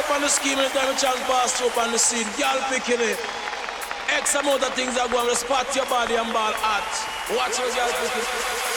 life on the scheme anytime a chance pass through on the scene. Y'all picking it. X amount of things are going to spot your body and ball at. Watch your guys picking.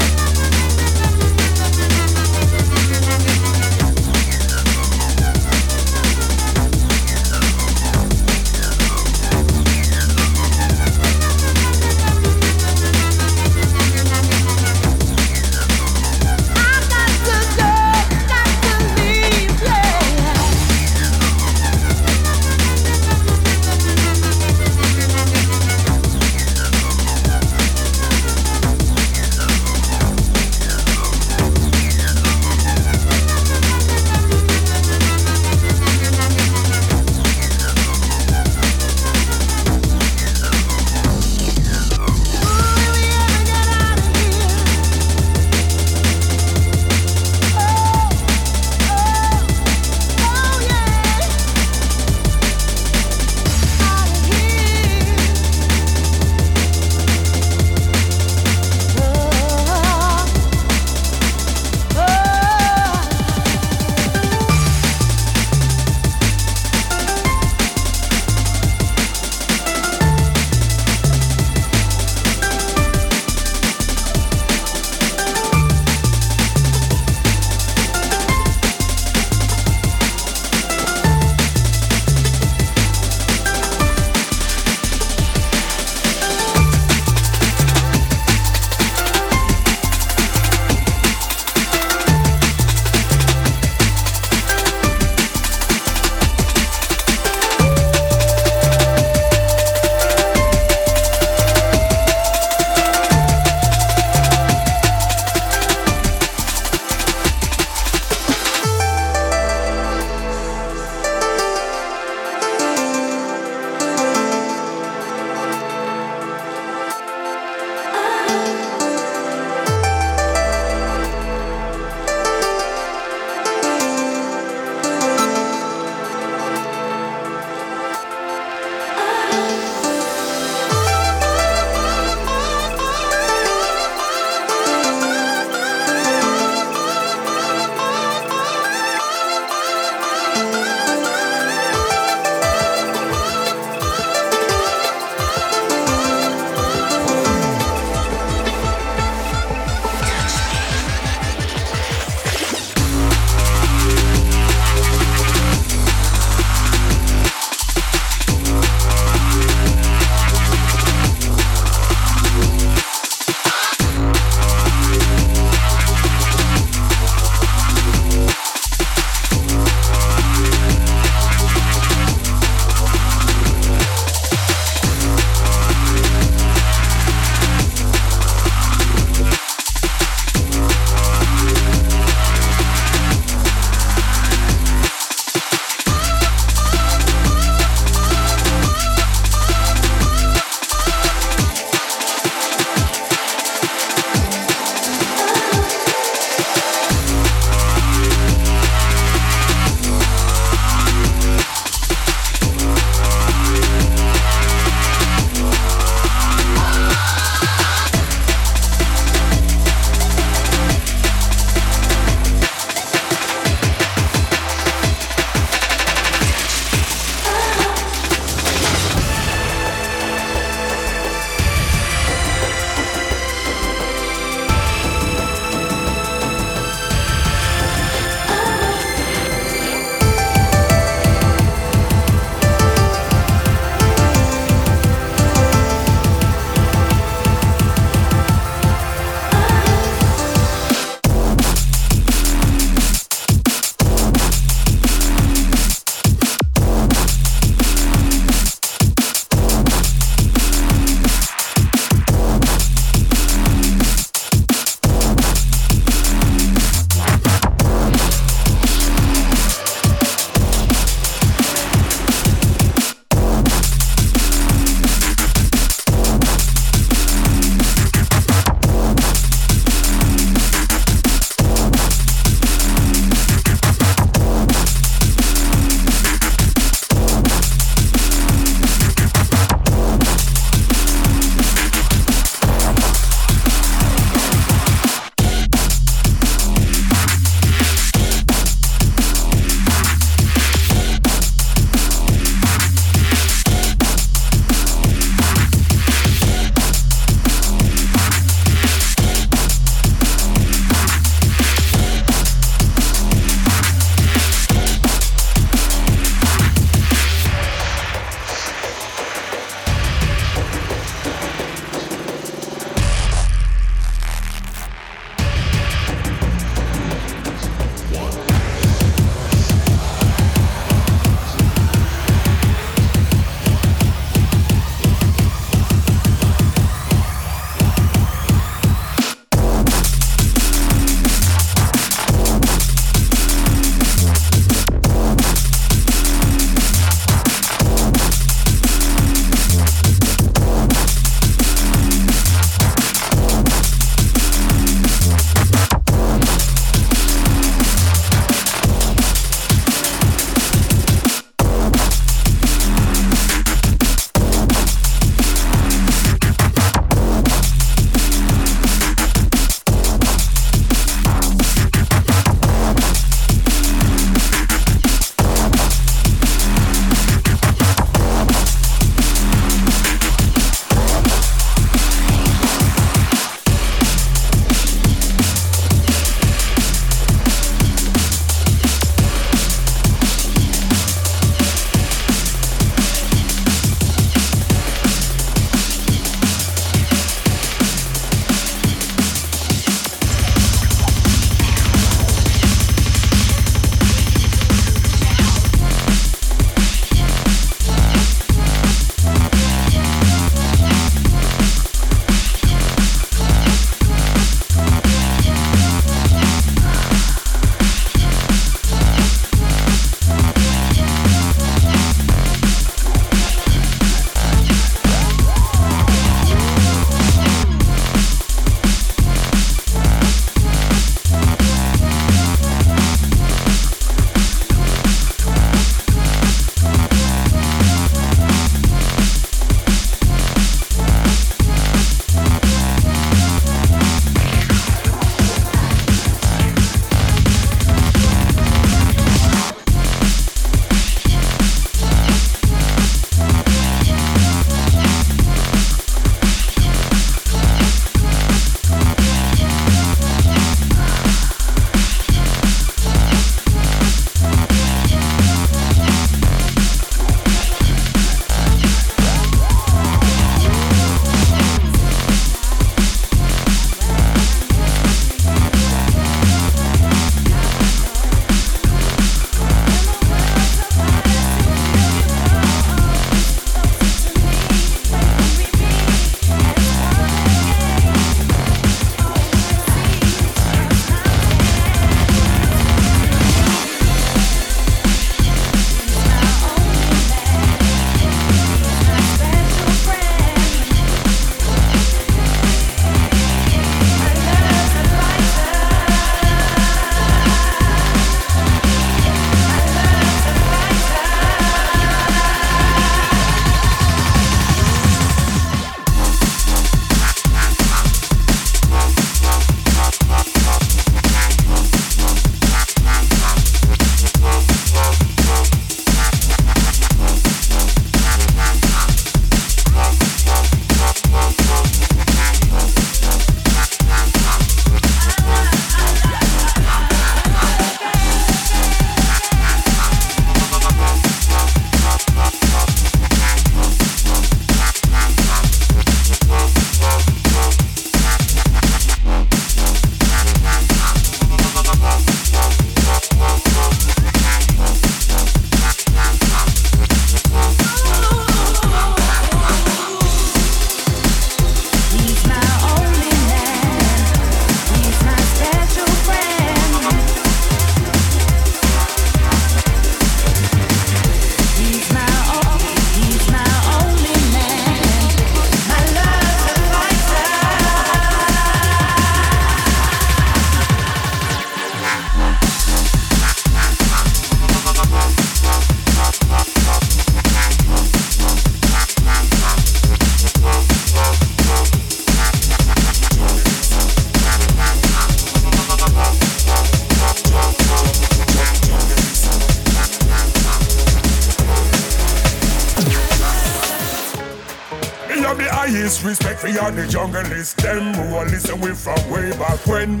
When.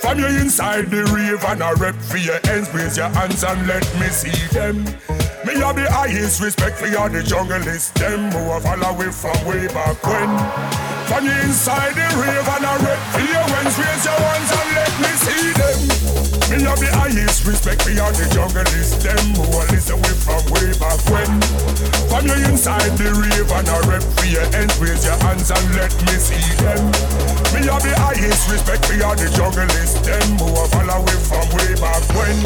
From you inside the rave and a rep for your ends, raise your hands and let me see them. Me have the highest respect for all the junglist. Them who are follow with from way back when. From you inside the rave and a rep for your ends, raise your hands and have the highest respect for all the junglist. Them who are listen with from way back when. From you inside the rave and a rep for your ends, raise your hands and let me see them. Me have the highest respect for all the junglist. Them who are follow from way back when.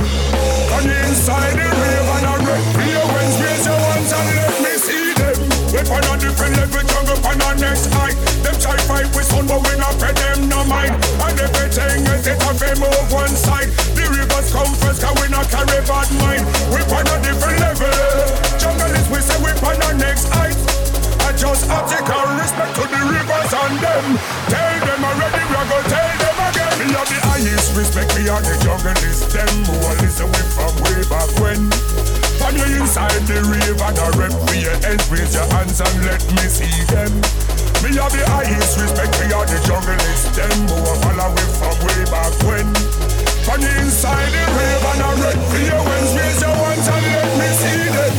From you inside the rave and a rep for your ends, raise your hands and let We on a different level, jungle on our next height. Them try fight with sun, but we not pay them no mind. And everything is it have them move one side. The rivers come first, cause we not carry bad mind. We on a different level. Jungle is we say we on our next height. I just article respect to the rivers and them. Tell them already, we gonna tell them again. Me have the highest respect, me are the junglist. Them who are listen with from way back when. From you inside the rave and a your ends, raise your hands and let me see them. Me have the highest respect for all the junglist. Them who are follow with from way back when. From you inside the rave and a your ends, raise your hands and let me see them.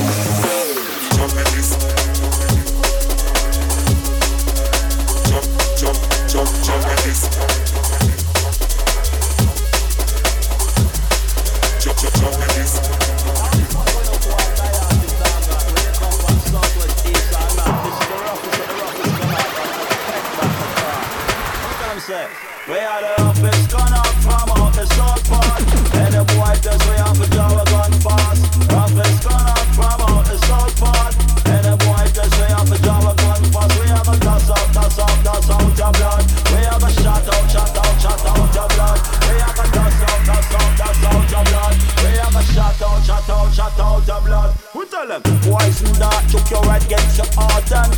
Junglist. Jump, jump, jump. Jump, Poison that took your head, get your heart and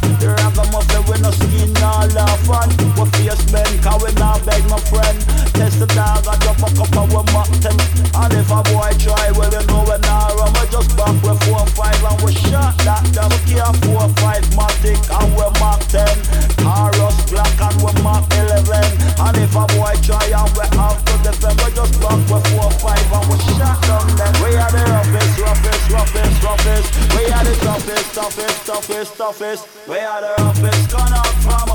on We face bend, cause we not beg my friend. Test the dog, I drop a cup of we mountain And if a boy try, well you know we not run We just back with 4-5 and we shot that. Down We care 4-5 Matic and we Mark 10 Taurus Black and we Mark 11 And if a boy try and we have to defend We just back with 4-5 and we shot them. We are the roughest, roughest, roughest, roughest. We are the toughest, toughest, toughest, toughest. We are the roughest, out from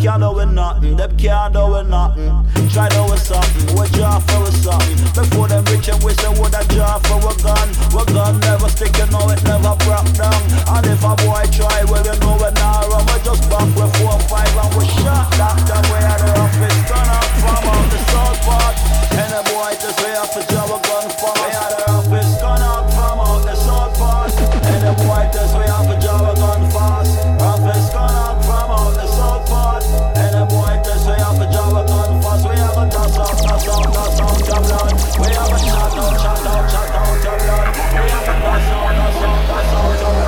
Can't do with nothing, them can't do with nothing. Try do with something, we draw for with something Before them rich and we say what a draw for a gun. We gun never stick, you know it never broke down. And if a boy try, well you know we not run We just back with four five and we shot. That down We are the roughest gun up from out the south part. And the boy just we have to draw a gun fast We are the roughest gun up from out the south part. And the boy just to draw a gun fast out the south part. And the boy just we have to draw a gun. Fast We have a toss out, toss out, toss out your blood. We have a shot out, shot out, shot out your blood. We have a toss out, toss out, toss a out your blood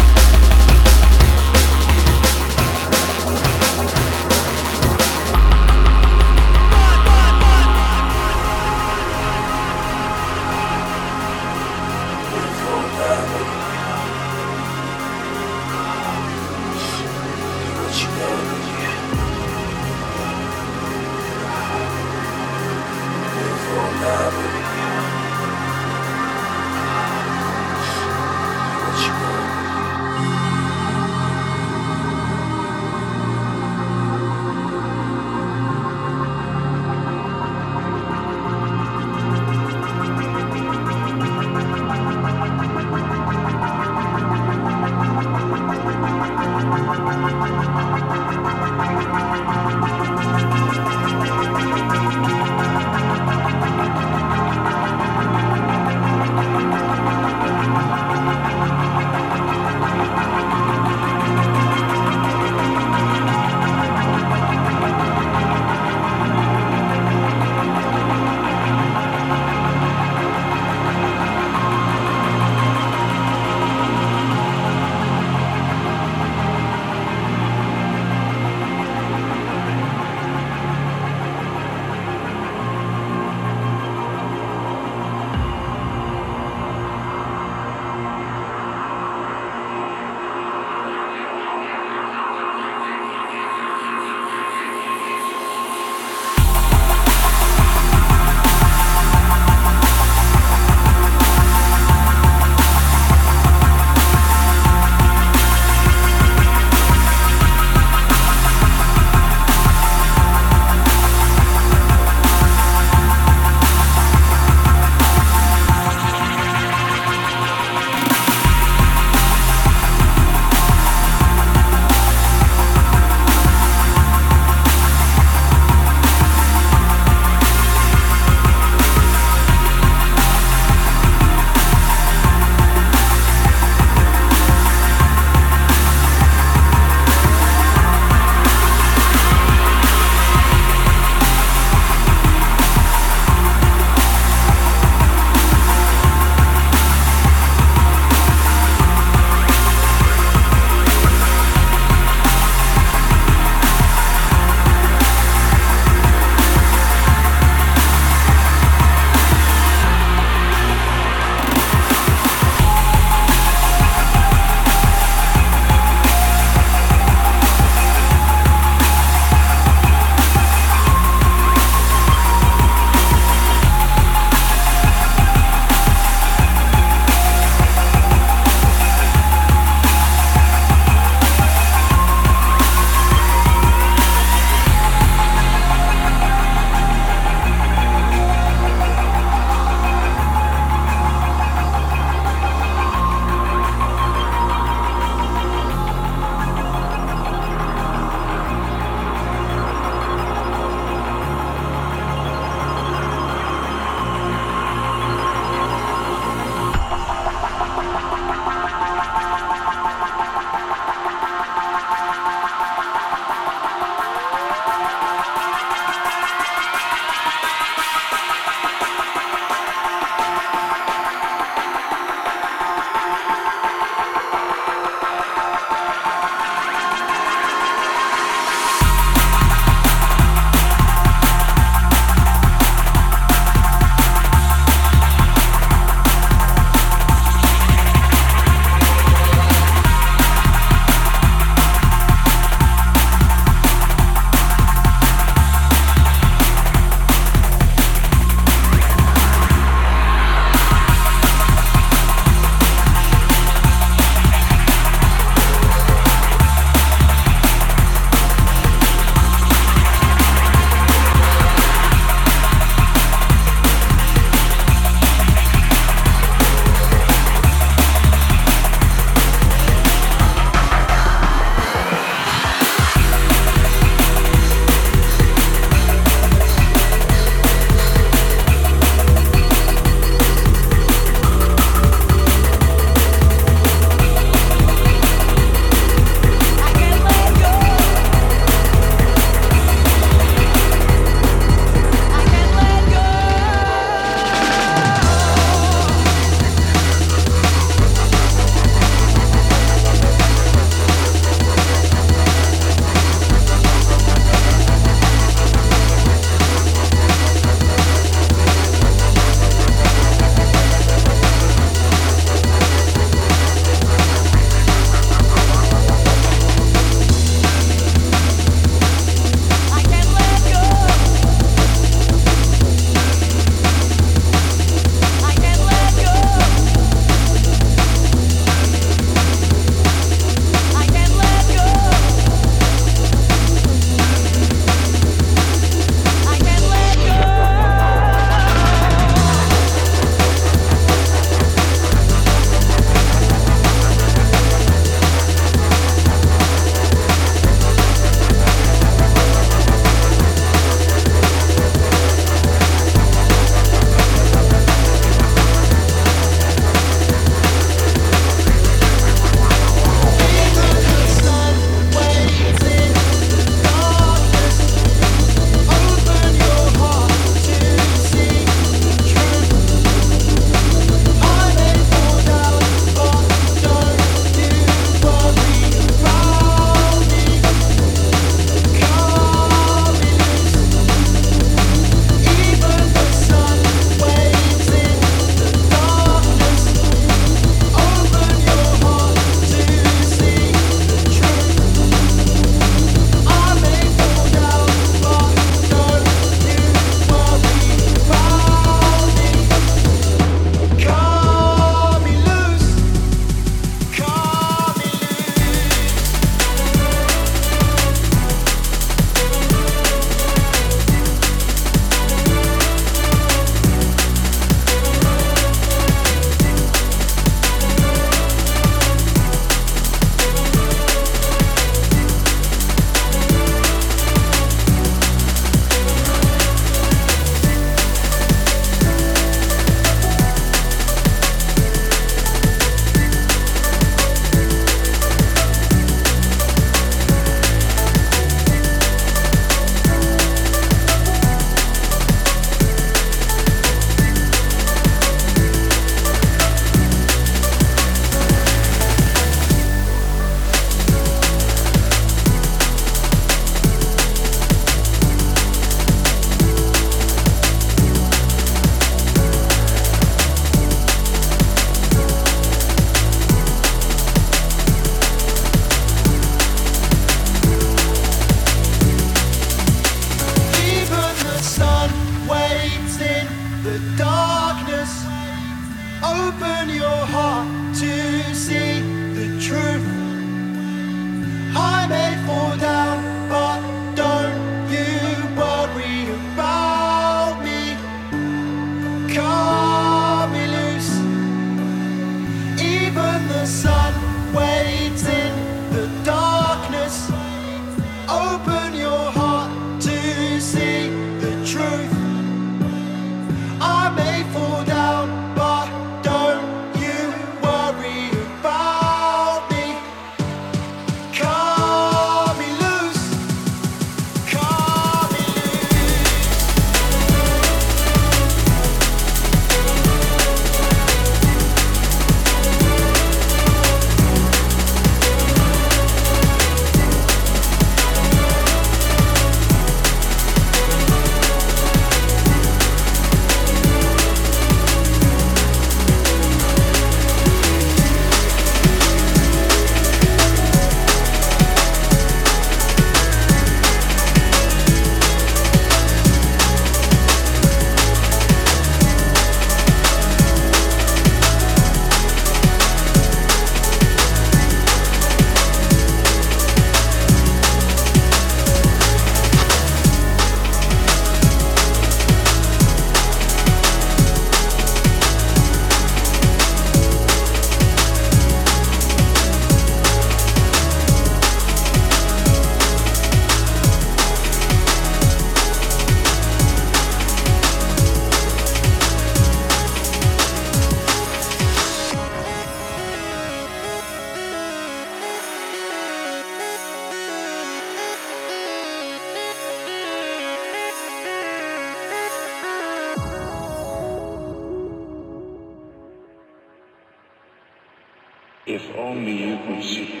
only you could see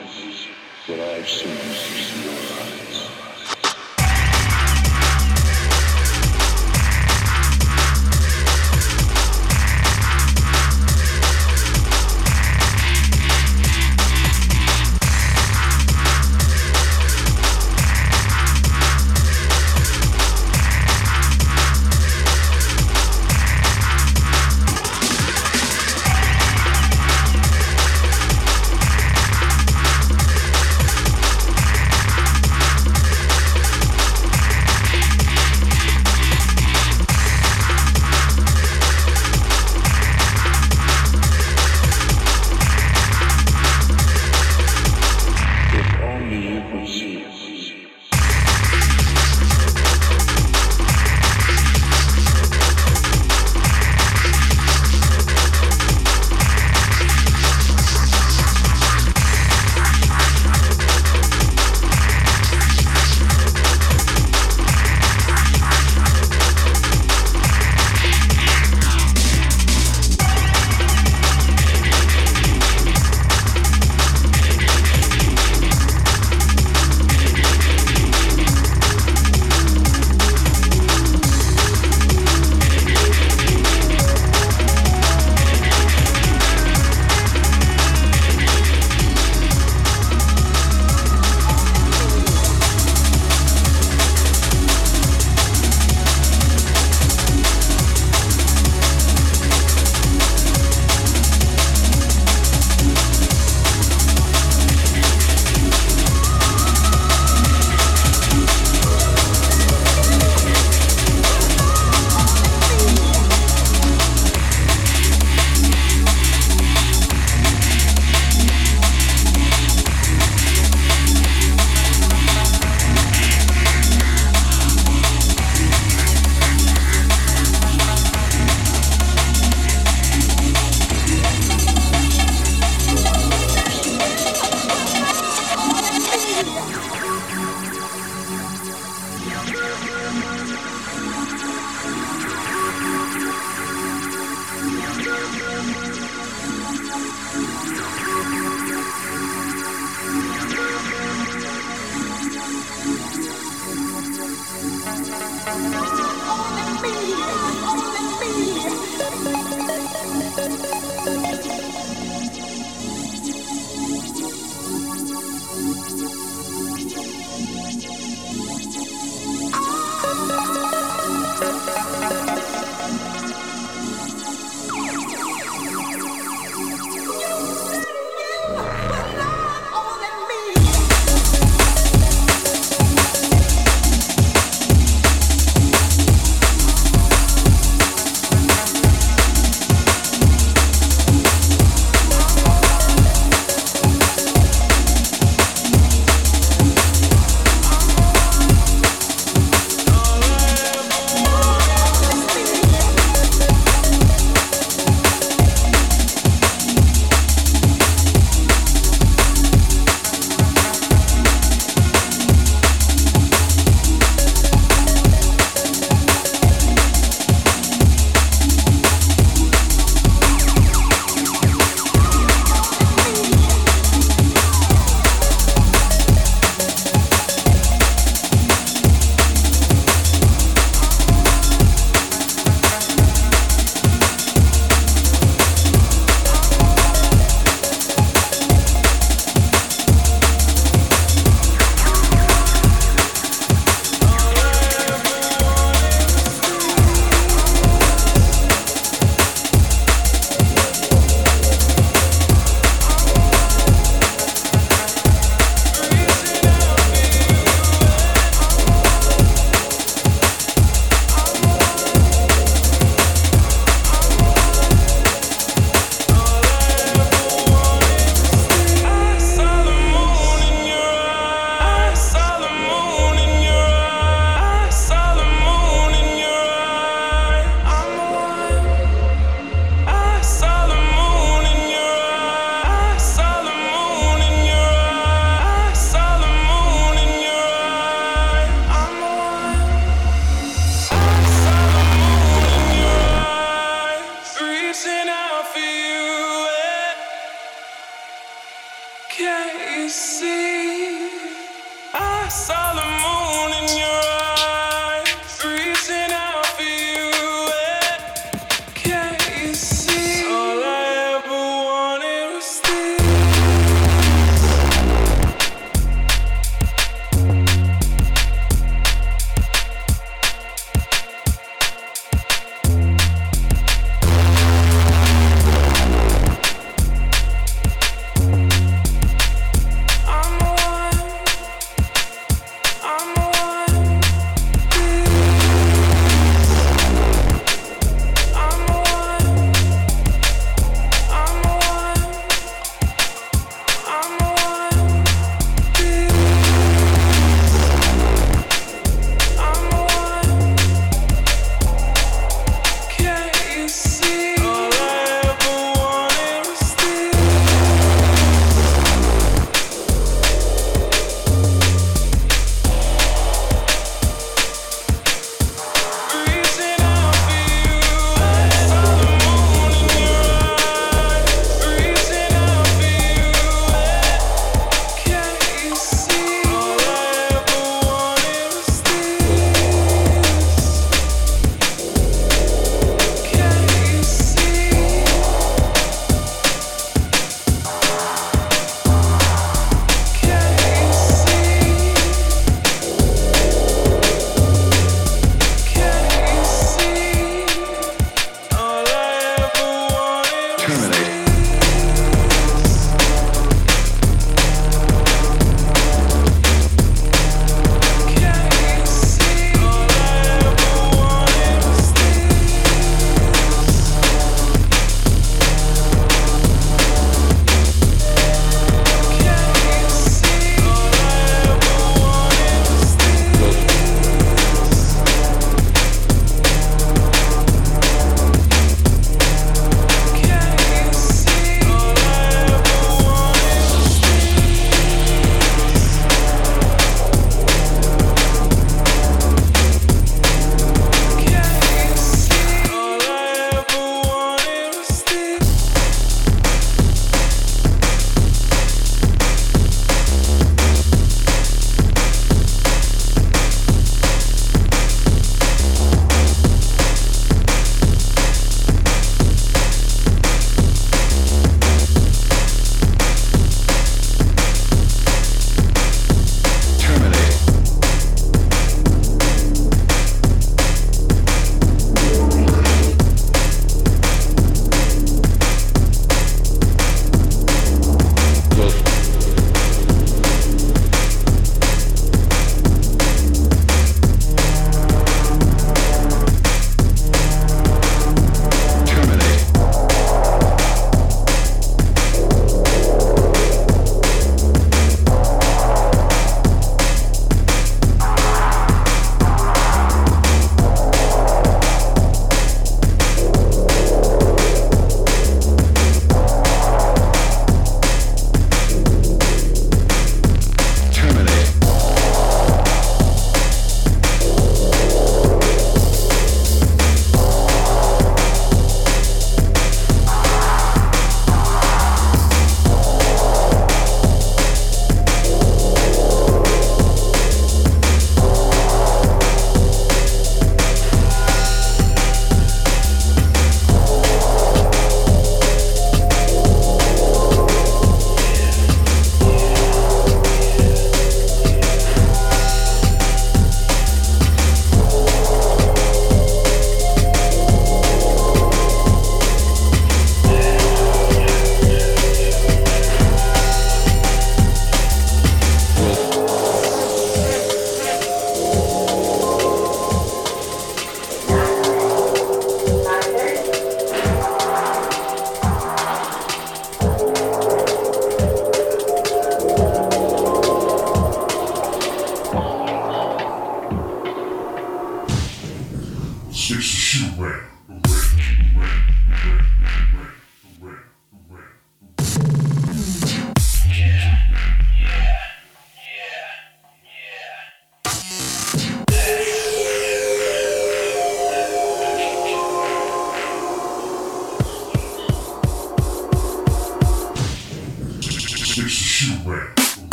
what I've seen